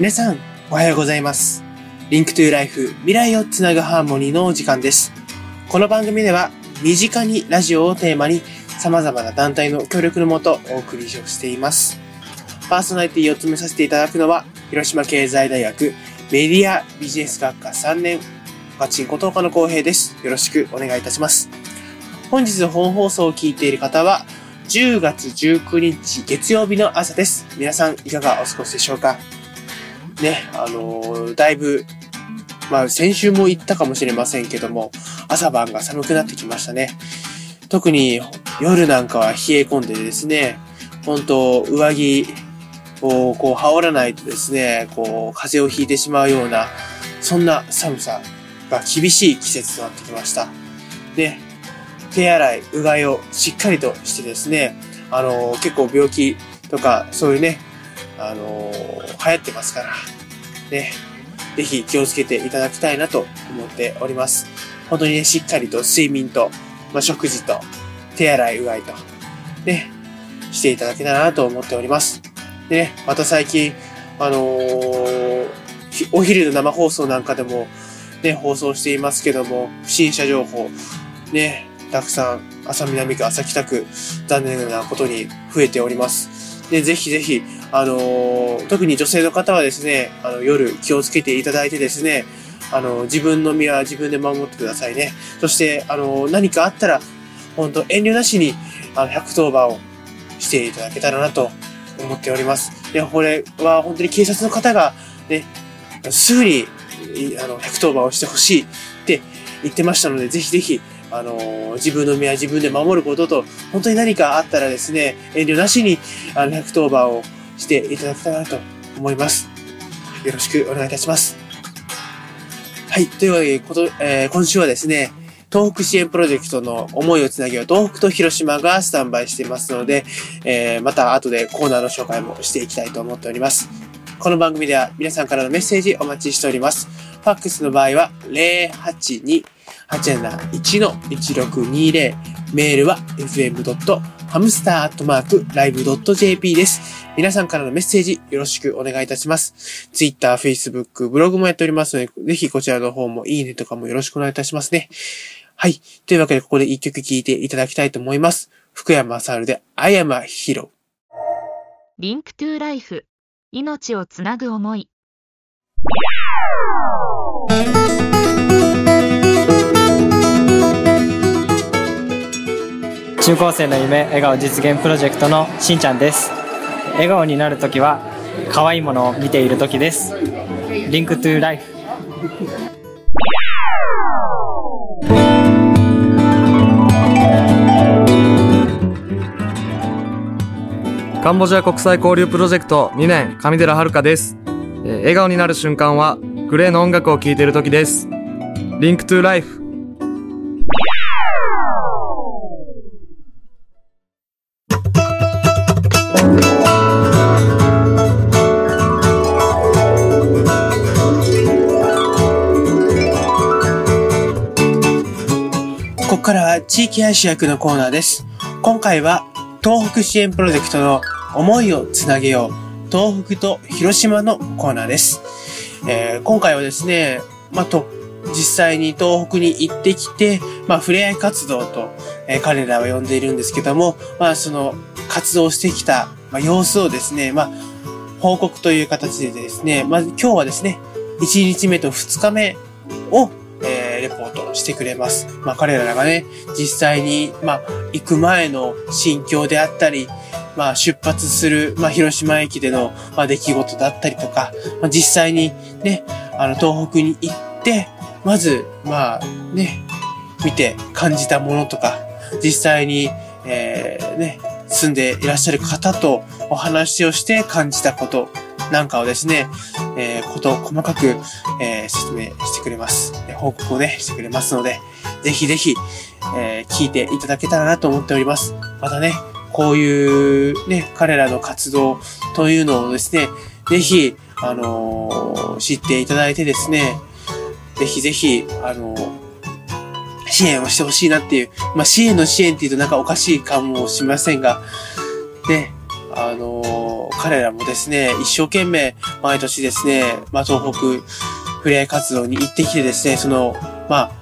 皆さん、おはようございます。 Link to Life 未来をつなぐハーモニーのお時間です。この番組では、身近にラジオをテーマに、様々な団体の協力のもとお送りをしています。パーソナリティを務めさせていただくのは、広島経済大学メディアビジネス学科3年、パチンコ東科の公平です。よろしくお願いいたします。本日本放送を聞いている方は、10月19日月曜日の朝です。皆さんいかがお過ごしでしょうか？ね、あのーだいぶ、まあ先週も言ったかもしれませんけども、朝晩が寒くなってきましたね。特に夜なんかは冷え込んでですね、本当上着をこう羽織らないとですね、こう風邪をひいてしまうような、そんな寒さが厳しい季節となってきました。ね、手洗い、うがいをしっかりとしてですね、あの結構病気とかそういうね、あの流行ってますから、ね、ぜひ気をつけていただきたいなと思っております。本当にね、しっかりと睡眠と、まあ、食事と、手洗い、うがいと、ね、していただけたらなと思っております。でね、また最近、あのーお昼の生放送なんかでも、ね、放送していますけども、不審者情報、ね、たくさん、朝南区、朝北区、残念なことに増えております。で、ぜひぜひ、あのー特に女性の方はですね、あの、夜気をつけていただいてですね、あの、自分の身は自分で守ってくださいね。そして、あの、何かあったら、本当遠慮なしに、あの、110番をしていただけたらなと思っております。で、これは本当に警察の方が、ね、すぐに、あの、110番をしてほしいって言ってましたので、ぜひぜひ、あの自分の身は自分で守ることと、本当に何かあったらですね、遠慮なしに、あの、110番をしていただけたらなと思います。よろしくお願いいたします。はい。というわけで、こと、えー今週はですね、東北支援プロジェクトの思いをつなげよう東北と広島がスタンバイしていますので、えーまた後でコーナーの紹介もしていきたいと思っております。この番組では皆さんからのメッセージお待ちしております。ファックスの場合は082 871-1620メールは fm.hamster.live.jp です。皆さんからのメッセージよろしくお願いいたします。Twitter、Facebook、ブログもやっておりますので、ぜひこちらの方もいいねとかもよろしくお願いいたしますね。はい。というわけでここで一曲聴いていただきたいと思います。福山雅治で I am a hero。Link to Life 命をつなぐ思い中高生の夢笑顔実現プロジェクトのしんちゃんです。笑顔になるときは可愛いものを見ているときです。 Link to Life。カンボジア国際交流プロジェクト2年上寺遥です、えー笑顔になる瞬間はグレーの音楽を聴いている時です。リンクトゥライフ。地域愛主役のコーナーです。今回は東北支援プロジェクトの思いをつなげよう東北と広島のコーナーです。えー今回はですね、まあ、と、実際に東北に行ってきて、まあ、触れ合い活動と、えー彼らは呼んでいるんですけども、まあ、その活動してきた、まあ、様子をですね、まあ、報告という形でですね、まず今日はですね、1日目と2日目を、レポートしてくれます。まあ彼らがね、実際に、まあ行く前の心境であったり、まあ出発する、まあ広島駅での、まあ出来事だったりとか、まあ実際にね、あの東北に行って、まず、まあね、見て感じたものとか、実際に、えーね、住んでいらっしゃる方とお話をして感じたことなんかをですね、えーことを細かく、えー説明してくれます。え報告をね、してくれますので、ぜひぜひ、えー聞いていただけたらなと思っております。またね、こういうね、彼らの活動というのをですね、ぜひ、あのー知っていただいてですね、ぜひぜひ、あのー支援をしてほしいなっていう、まあ、支援の支援っていうとなんかおかしい感もしませんが、ね、あのー彼らもですね、一生懸命毎年ですね、まあ、東北ふれあい活動に行ってきてですね、その、ま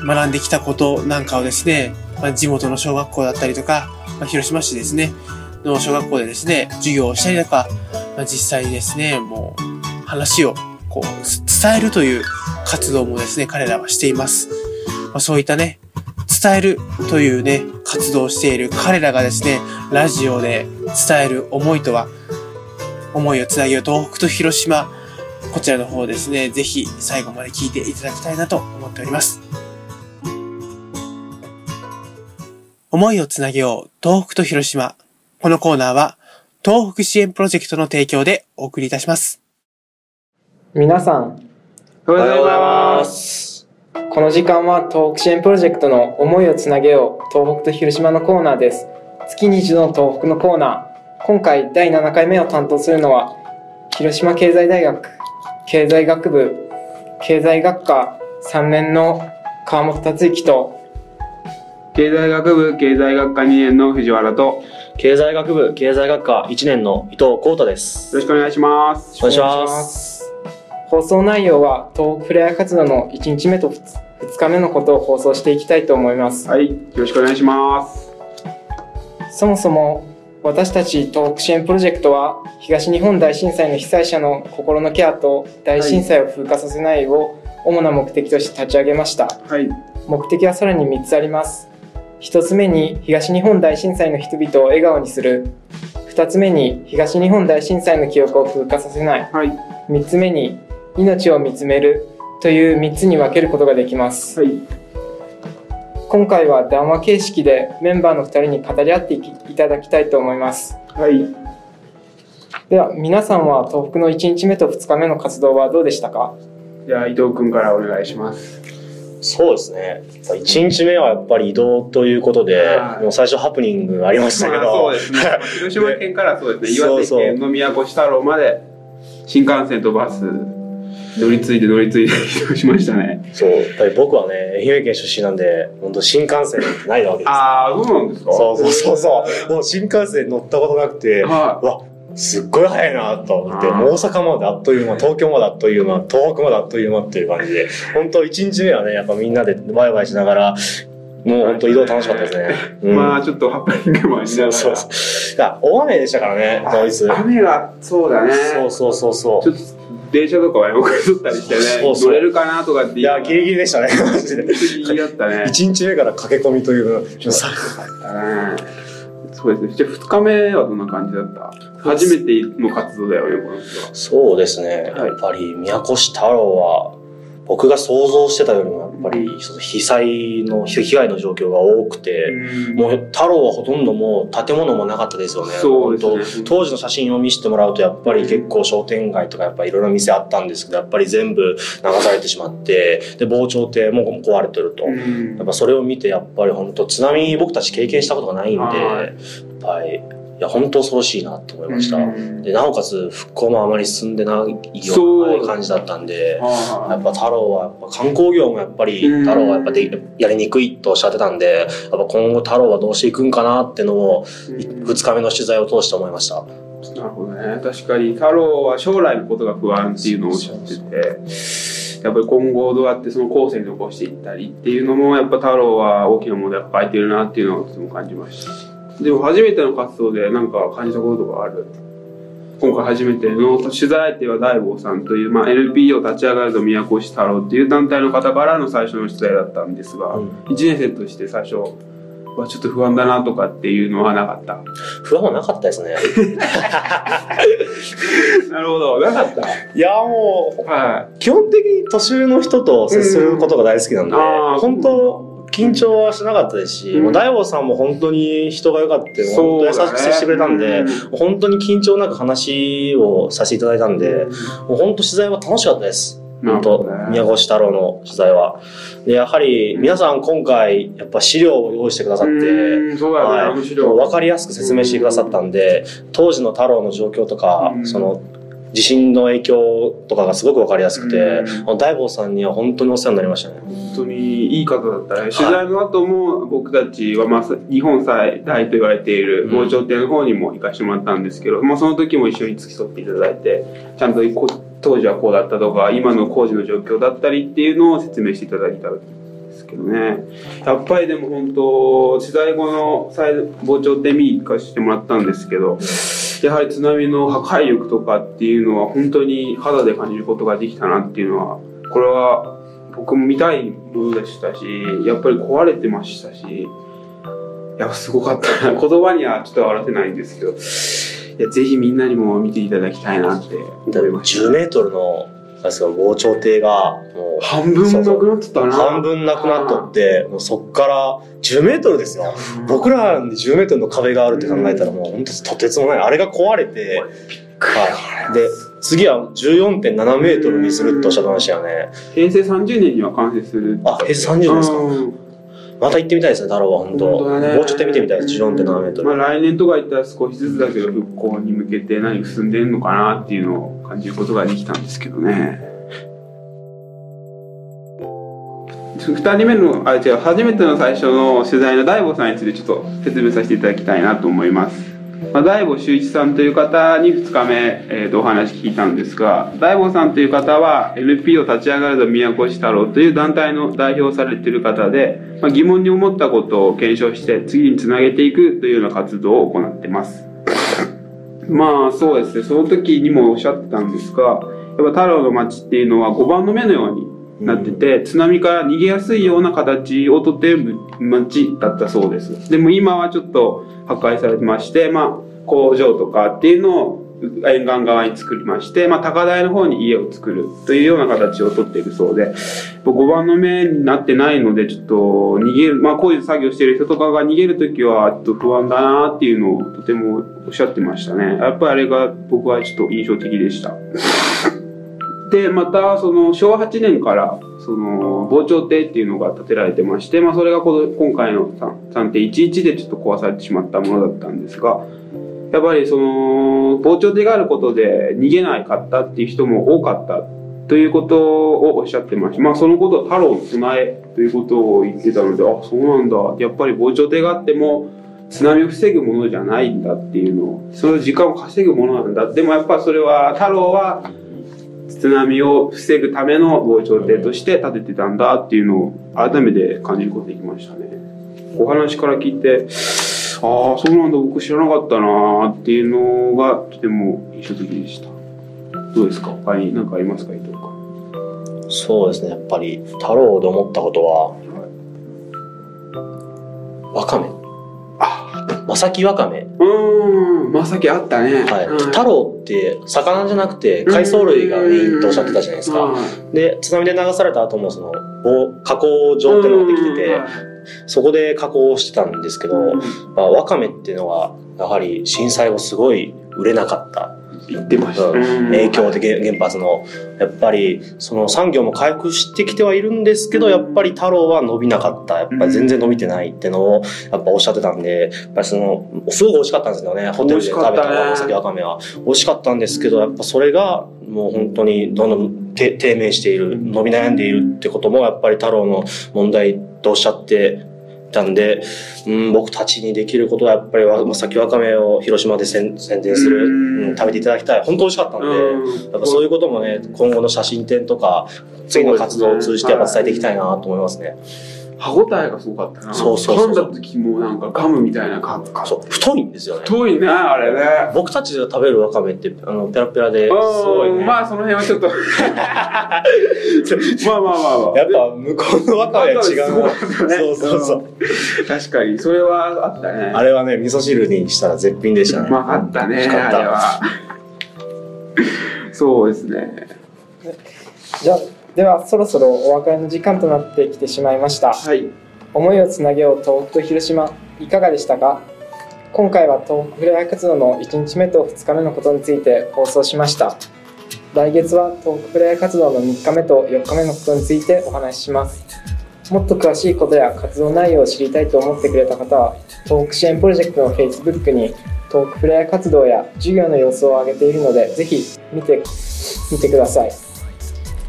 あ、学んできたことなんかをですね、まあ、地元の小学校だったりとか、まあ、広島市ですね、の小学校でですね、授業をしたりとか、まあ、実際にですね、もう、話を、こう、伝えるという活動もですね、彼らはしています。まあ、そういったね、伝えるというね、活動をしている彼らがですね、ラジオで伝える思いとは、思いをつなげよう東北と広島、こちらの方ですね、ぜひ最後まで聞いていただきたいなと思っております。思いをつなげよう東北と広島。このコーナーは、東北支援プロジェクトの提供でお送りいたします。皆さんおはようございます。この時間は東北支援プロジェクトの思いをつなげよう東北と広島のコーナーです月に一度の東北のコーナー今回第7回目を担当するのは広島経済大学経済学部経済学科3年の川本達之と経済学部経済学科2年の藤原と、よ経済学部経済学科1年の伊藤浩太です。ろしくお願いします。お願いします。す放送内容は東北フレア活動の1日目と 2, 日目のことを放送していきたいと思いますはい、よろしくお願いします。そもそも私たち東北支援プロジェクトは東日本大震災の被災者の心のケアと大震災を風化させないを主な目的として立ち上げました。はい、目的はさらに3つあります。1つ目に東日本大震災の人々を笑顔にする。2つ目に東日本大震災の記憶を風化させない。はい、3つ目に命を見つめるという3つに分けることができます。はい、今回は談話形式でメンバーの2人に語り合っていきいただきたいと思いますはい。では皆さんは東北の1日目と2日目の活動はどうでしたか？じゃあ、伊藤君からお願いします。そうですね。1日目はやっぱり移動ということではい、もう最初ハプニングありましたけまあど、そうですね。ま あ広島県からそうですね、岩手県の宮古市太郎まで、新幹線とバス、乗り継いで乗り継いで移動しましたね。そう、僕はね、愛媛県出身なんで、本当新幹線なんてないわけです。あー、そうなんですか？そうそうそうそう。もう新幹線乗ったことなくて、はうわ、すっごい早いなと思って、大阪まであっという間、東京まであっという間、東北まであっという間っていう感じで、本当1日目はね、やっぱみんなでワイワイしながら、もう本当移動楽しかったですね。い。うんまあ、ちょっとハプニングもありながら。そうそうそう。大雨でしたからね、当日。雨が、そうだね。そうそうそうそう。電車とかは横に取ったりしてね、そうそう乗れるかなとかっていや、ギリギリでしたね、マジで。ギリギリだったね。1日目から駆け込みという、さそうですね。じゃあ2日目はどんな感じだった？初めての活動だよね、この人は。そうですね、はいやっぱり宮古市太郎は、僕が想像してたよりもやっぱりその被災の被害の状況が多くて、もう太郎はほとんどもう建物もなかったですよね。そうですね。本当。当時の写真を見せてもらうとやっぱり結構商店街とかやっぱりいろいろ店あったんですけどやっぱり全部流されてしまってで防潮堤も壊れてると。うん。やっぱそれを見てやっぱり本当津波僕たち経験したことがないんで、はいいや本当恐ろしいなと思いました。うんでなおかつ復興もあまり進んでないよそううな感じだったんで。やはっぱ太郎はやっぱ観光業もやっぱりうん太郎はやっぱでやりにくいとおっしゃってたんでやっぱ今後太郎はどうしていくんかなってのをいうん2日目の取材を通して思いました。なるほどね。確かに太郎は将来のことが不安っていうのをおっしゃってて、やっぱり今後どうやってその後世に残していったりっていうのも、やっぱ太郎は大きな問題を抱えているなっていうのをとても感じました。でも初めての活動で何か感じたこととかある？今回初めての取材相手は大坊さんという、まあ、NPO 立ち上がると宮古市太郎っていう団体の方からの最初の取材だったんですが、うん1年生として最初はちょっと不安だなとかっていうのはなかった？不安はなかったですね。なるほど、なかった？いやもうは基本的に年上の人と接することが大好きなんで、うん本当緊張はしなかったですし、うん。もう大坊さんも本当に人が良かったい。本当優しく接してくれたんで、うん。本当に緊張なく話をさせていただいたんで、もう本当取材は楽しかったです。本当、宮越太郎の取材は。で、やはり皆さん今回、やっぱ資料を用意してくださって、うん。そうだよね、面はい。分かりやすく説明してくださったんで、当時の太郎の状況とか、うん。その地震の影響とかがすごく分かりやすくて、うん大坊さんには本当にお世話になりましたね。本当にいい方だったね。取材の後も僕たちは、まあ、日本最大と言われている防潮堤の方にも行かせてもらったんですけど、まあ、その時も一緒に付き添っていただいて、ちゃんとこ当時はこうだったとか、今の工事の状況だったりっていうのを説明していただいたんですけどね。やっぱりでも本当、取材後の再防潮堤見に行かせてもらったんですけど、やはり津波の破壊力とかっていうのは本当に肌で感じることができたなっていうのは、これは僕も見たいものでしたし、やっぱり壊れてましたし、やっぱすごかったな。言葉にはちょっと表せないんですけど、いやぜひみんなにも見ていただきたいなって思いました。10メートルの、あれですか、防潮堤が、もう、半分なくなってたな。半分なくなっとって、もうそっから10メートルですよ。僕らに10メートルの壁があるって考えたらもう本当とてつもない。あれが壊れて、はい。で、次は14.7メートルにするっておっしゃってましたよね。平成30年には完成する。あ平成30年ですかうんまた行ってみたいですね、太郎は本当。本当もうちょっと見てみたいです、14.7メートル。まあ来年とか言ったら少しずつだけど復興に向けて何か進んでんのかなっていうのを感じることができたんですけどね。二人目の、あ、違う、初めての最初の取材の大悟さんについてちょっと説明させていただきたいなと思います。まあ、大悟修一さんという方に2日目、えーとお話聞いたんですが、大悟さんという方は NPO 立ち上がるぞ宮越太郎という団体の代表されている方で、まあ、疑問に思ったことを検証して次につなげていくというような活動を行ってます。まあそうですね、その時にもおっしゃってたんですが、やっぱ太郎の町っていうのは5番の目のようになってて、津波から逃げやすいような形をとっている町だったそうです。でも今はちょっと破壊されてまして、まあ工場とかっていうのを沿岸側に作りまして、まあ高台の方に家を作るというような形をとっているそうで、5番の目になってないので、ちょっと逃げる、まあ工事作業している人とかが逃げるときは、ちょっと不安だなっていうのをとてもおっしゃってましたね。やっぱりあれが僕はちょっと印象的でした。で、また、その、昭和8年から、その、防潮堤っていうのが建てられてまして、まあ、それがこの今回の3.11でちょっと壊されてしまったものだったんですが、やっぱりその、防潮堤があることで逃げないかったっていう人も多かったということをおっしゃってました。まあ、そのことは太郎の備えということを言ってたので、あ、そうなんだ。やっぱり防潮堤があっても、津波を防ぐものじゃないんだっていうのを、その時間を稼ぐものなんだ。でもやっぱそれは、太郎は、津波を防ぐための防潮堤として建ててたんだっていうのを改めて感じることができましたね。お話から聞いて、ああ、そうなんだ、僕知らなかったなーっていうのがとても印象的でした。どうですか？他に何かありますか？伊藤君。そうですね、やっぱり太郎で思ったことは、わかめ。まさきわかめ。うーん、まさきあったね。はい。うん太郎って魚じゃなくて海藻類がメインとおっしゃってたじゃないですか。で、津波で流された後もその、棒加工場っていうのができてて、そこで加工をしてたんですけど、まあ、わかめっていうのは、やはり震災後すごい売れなかった。言ってました。うん。影響で原原発の。やっぱりその産業も回復してきてはいるんですけどやっぱり太郎は伸びなかった。やっぱり全然伸びてないってのをやっぱおっしゃってたんでやっぱりそのすごく美味しかったんですよね。ホテルで食べた美味しかったね。長崎わかめは。美味しかったんですけどやっぱそれがもう本当にどんどん低低迷している伸び悩んでいるってこともやっぱり太郎の問題とおっしゃってたんで、うん、僕たちにできることはやっぱりわさきわかめを広島で宣宣伝する、うん。うん食べていただきたい。本当美味しかったんで、うん。やっぱそういうこともね、今後の写真展とか、次の活動を通じてやっぱ伝えていきたいなと思いますね。歯応えがすごかったな。そうそうそう噛んだ時もなんかガムみたいな感覚。そう、太いんですよね。遠いね、あれね。僕たちが食べるわかめって、あの、ペラペラで、すごいね。うんまあその辺はちょっと まあまあまあまあやっぱ向こうのわかめは違うねそうそうそう。確かにそれはあったねあれはね、味噌汁にしたら絶品でしたね。うまかったねあれはそうですねじゃあではそろそろお別れの時間となってきてしまいました。はい。思いをつなげよう東北と広島いかがでしたか？今回は東北フレア活動の1日目と2日目のことについて放送しました。来月は東北フレア活動の3日目と4日目のことについてお話しします。もっと詳しいことや活動内容を知りたいと思ってくれた方は東北支援プロジェクトの Facebook にトークフレア活動や授業の様子を上げているのでぜひ見て見てください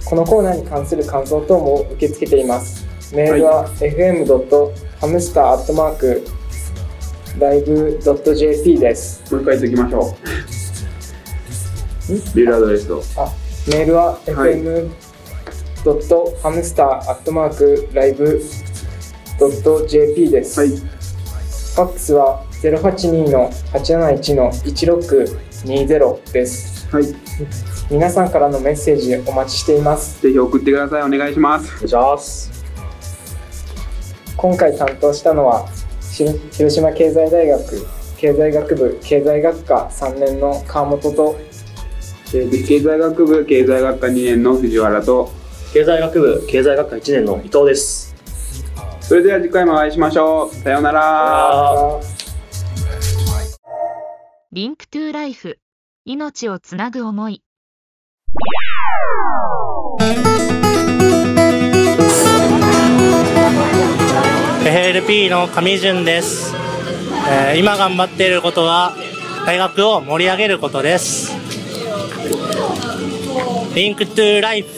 このコーナーに関する感想等も受け付けていますメールは fm.hamster.live.jp ですもう一回言っておきましょう。メールアドレスを。あメールははい fm.hamster.live.jp です、はい。ファックスは082-871-1620ですはい。ぜ皆さんからのメッセージお待ちしていますひ送ってください。お願いします。お願いします。今回担当したのはし広島経済大学経済学部経済学科3年の川本と経済学部経済学科2年の藤原と、経済学部経済学科1年の伊藤です。それでは次回もお会いしましょう。さようなら。あLink to Life 命をつなぐ思いー FLP の上順です、えー今頑張っていることは大学を盛り上げることです。 Link to Life。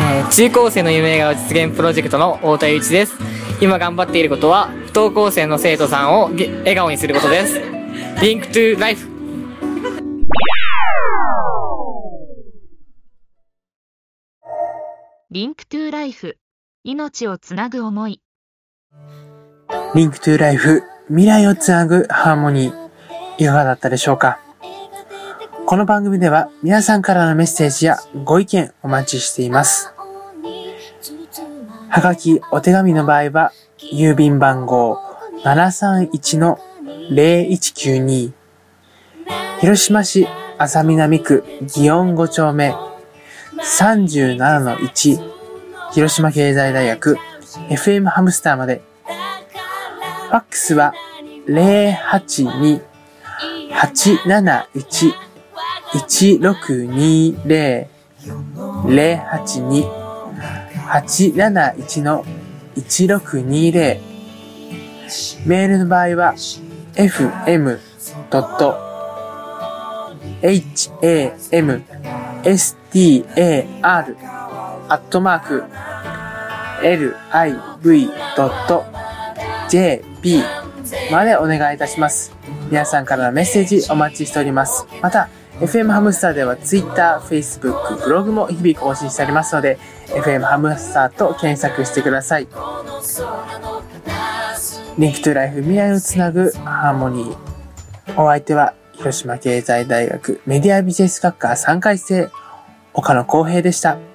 えー中高生の夢笑顔実現プロジェクトの太田祐一です。今頑張っていることは、不登校生の生徒さんをげ笑顔にすることです。 Link to Life Link to Life 命をつなぐ思い。 Link to Life 未来をつなぐハーモニー。いかがだったでしょうか？この番組では皆さんからのメッセージやご意見お待ちしています。はがき、お手紙の場合は郵便番号731-0192広島市安佐南区祇園5丁目。37-1広島経済大学 FM ハムスターまで。ファックスは082-871-1620 082-871-1620 1620メールの場合は fm.hamstar アットマーク liv.jp までお願いいたします。皆さんからのメッセージお待ちしております。また、FM ハムスターでは Twitter、Facebook、ブログも日々更新しておりますので、FM ハムスターと検索してください。 Link to Life 未来をつなぐハーモニー。お相手は広島経済大学メディアビジネス学科3回生岡野光平でした。